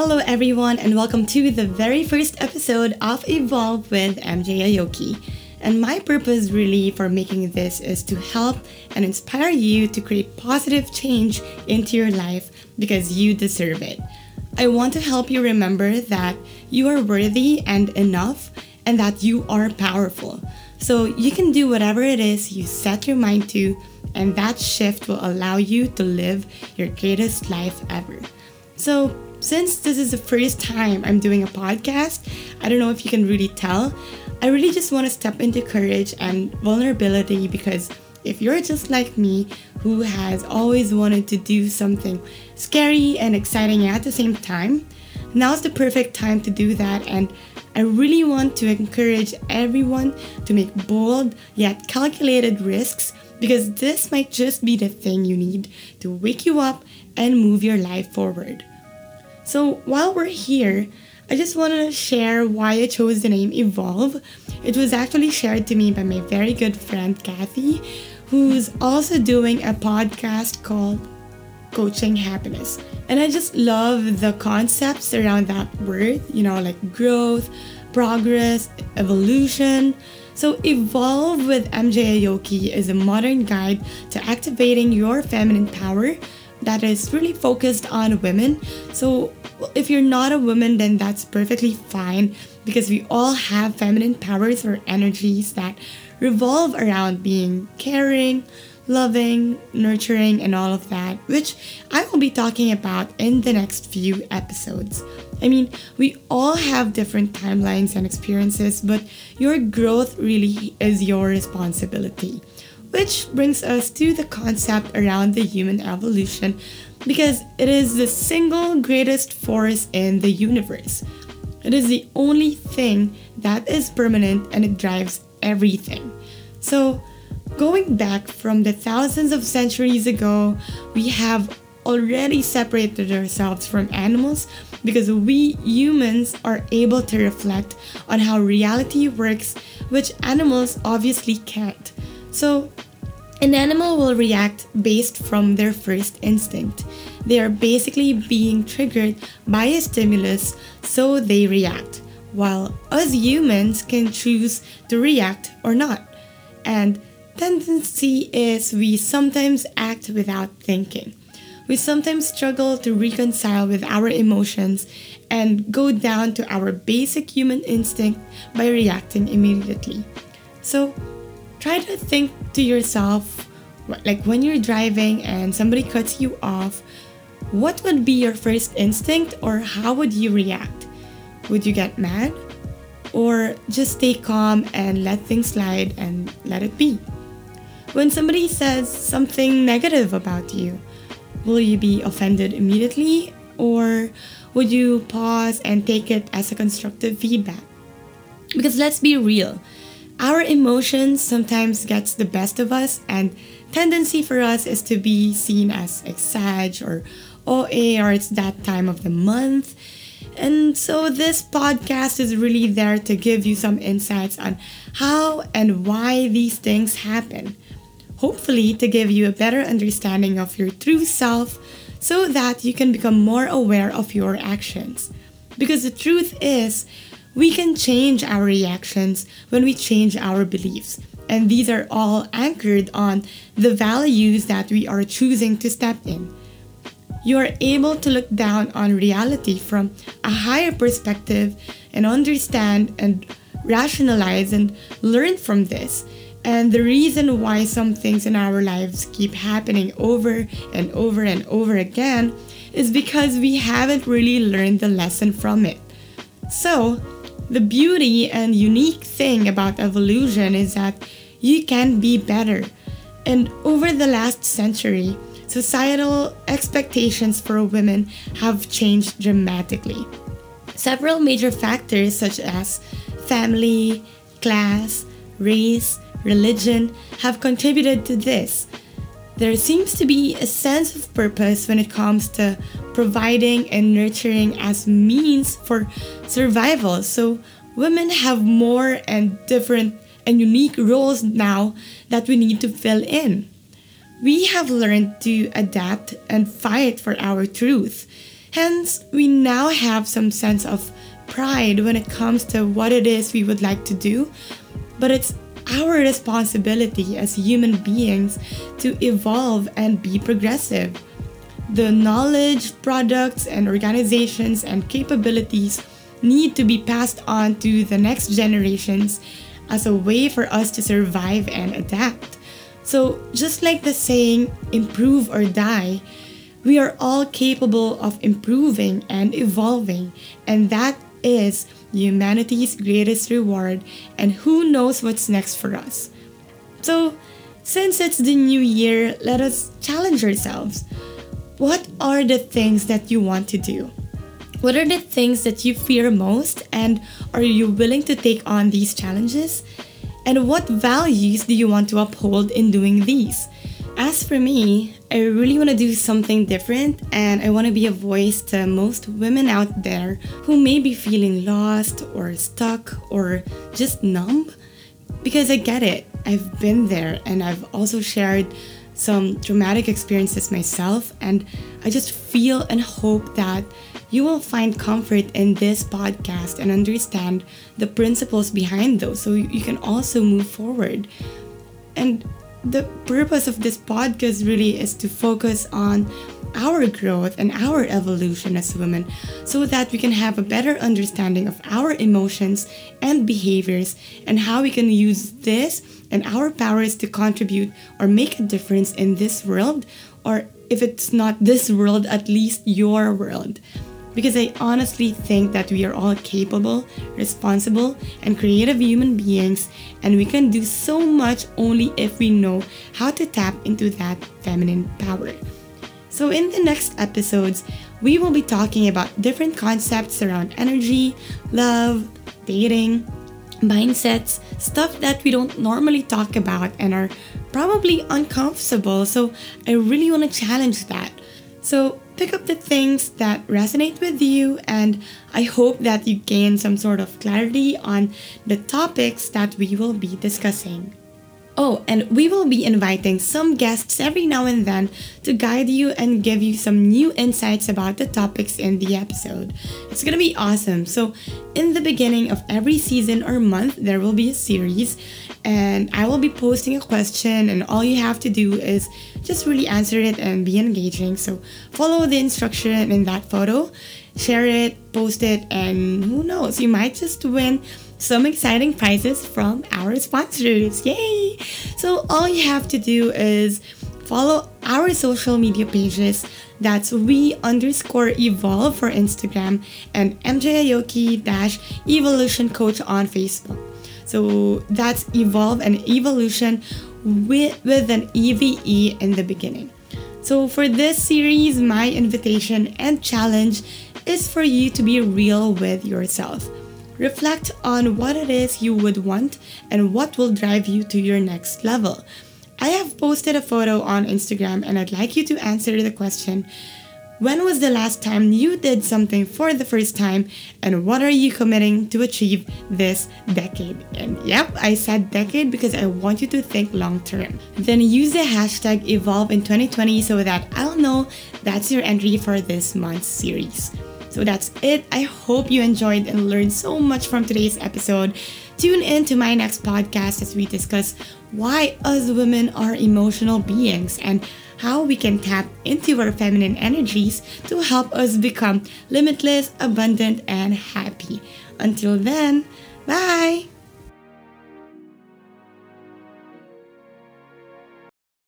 Hello, everyone, and welcome to the very first episode of Evolve with MJ Aoki. And my purpose, really, for making this is to help and inspire you to create positive change into your life because you deserve it. I want to help you remember that you are worthy and enough, and that you are powerful. So you can do whatever it is you set your mind to, and that shift will allow you to live your greatest life ever. So, since this is the first time I'm doing a podcast, I don't know if you can really tell. I really just want to step into courage and vulnerability because if you're just like me, who has always wanted to do something scary and exciting at the same time, now's the perfect time to do that. And I really want to encourage everyone to make bold yet calculated risks because this might just be the thing you need to wake you up and move your life forward. So while we're here, I just want to share why I chose the name Evolve. It was actually shared to me by my very good friend Kathy, who's also doing a podcast called Coaching Happiness. And I just love the concepts around that word, you know, like growth, progress, evolution. So, Evolve with MJ Aoki is a modern guide to activating your feminine power that is really focused on women. So, if you're not a woman, then that's perfectly fine because we all have feminine powers or energies that revolve around being caring, loving, nurturing, and all of that, which I will be talking about in the next few episodes. I mean, we all have different timelines and experiences, but your growth really is your responsibility. Which brings us to the concept around the human evolution because it is the single greatest force in the universe. It is the only thing that is permanent and it drives everything. So, going back from the thousands of centuries ago, we have already separated ourselves from animals because we humans are able to reflect on how reality works, which animals obviously can't. So, an animal will react based from their first instinct. They are basically being triggered by a stimulus, so they react, while us humans can choose to react or not. And tendency is we sometimes act without thinking. We sometimes struggle to reconcile with our emotions and go down to our basic human instinct by reacting immediately. So, try to think to yourself like when you're driving and somebody cuts you off, what would be your first instinct or how would you react? Would you get mad? Or just stay calm and let things slide and let it be? When somebody says something negative about you, will you be offended immediately or would you pause and take it as a constructive feedback? Because let's be real, our emotions sometimes gets the best of us and tendency for us is to be seen as exag or OA or it's that time of the month. And so this podcast is really there to give you some insights on how and why these things happen. Hopefully to give you a better understanding of your true self so that you can become more aware of your actions. Because the truth is, we can change our reactions when we change our beliefs. And these are all anchored on the values that we are choosing to step in. You are able to look down on reality from a higher perspective and understand and rationalize and learn from this. And the reason why some things in our lives keep happening over and over and over again is because we haven't really learned the lesson from it. So, the beauty and unique thing about evolution is that you can be better. And over the last century, societal expectations for women have changed dramatically. Several major factors, such as family, class, race, religion, have contributed to this. There seems to be a sense of purpose when it comes to providing and nurturing as means for survival. So women have more and different and unique roles now that we need to fill in. We have learned to adapt and fight for our truth. Hence, we now have some sense of pride when it comes to what it is we would like to do, but it's our responsibility as human beings to evolve and be progressive. The knowledge, products, and organizations and capabilities need to be passed on to the next generations as a way for us to survive and adapt. So, just like the saying, improve or die, we are all capable of improving and evolving, and that is humanity's greatest reward, and who knows what's next for us. So, since it's the new year, let us challenge ourselves. What are the things that you want to do? What are the things that you fear most, and are you willing to take on these challenges? And what values do you want to uphold in doing these? As for me, I really want to do something different and I want to be a voice to most women out there who may be feeling lost or stuck or just numb. Because I get it, I've been there and I've also shared some traumatic experiences myself, and I just feel and hope that you will find comfort in this podcast and understand the principles behind those so you can also move forward. And the purpose of this podcast really is to focus on our growth and our evolution as women so that we can have a better understanding of our emotions and behaviors and how we can use this and our powers to contribute or make a difference in this world or if it's not this world at least your world because I honestly think that we are all capable, responsible, and creative human beings, and we can do so much only if we know how to tap into that feminine power. So, in the next episodes, we will be talking about different concepts around energy, love, dating, mindsets, stuff that we don't normally talk about and are probably uncomfortable. So, I really want to challenge that. So, pick up the things that resonate with you, and I hope that you gain some sort of clarity on the topics that we will be discussing. Oh, and we will be inviting some guests every now and then to guide you and give you some new insights about the topics in the episode. It's gonna be awesome. So, in the beginning of every season or month, there will be a series, and I will be posting a question, and all you have to do is just really answer it and be engaging. So, follow the instruction in that photo, share it, post it, and who knows, you might just win some exciting prizes from our sponsors. Yay! So all you have to do is follow our social media pages. That's we underscore evolve for Instagram and MJ Aoki dash evolution coach on Facebook. So that's evolve and evolution with, with an EVE in the beginning. So for this series, my invitation and challenge is for you to be real with yourself. Reflect on what it is you would want and what will drive you to your next level. I have posted a photo on Instagram and I'd like you to answer the question When was the last time you did something for the first time and what are you committing to achieve this decade? And yep, I said decade because I want you to think long term. Then use the hashtag evolve in 2020 so that I'll know that's your entry for this month's series. So that's it. I hope you enjoyed and learned so much from today's episode. Tune in to my next podcast as we discuss why us women are emotional beings and how we can tap into our feminine energies to help us become limitless, abundant, and happy. Until then, bye!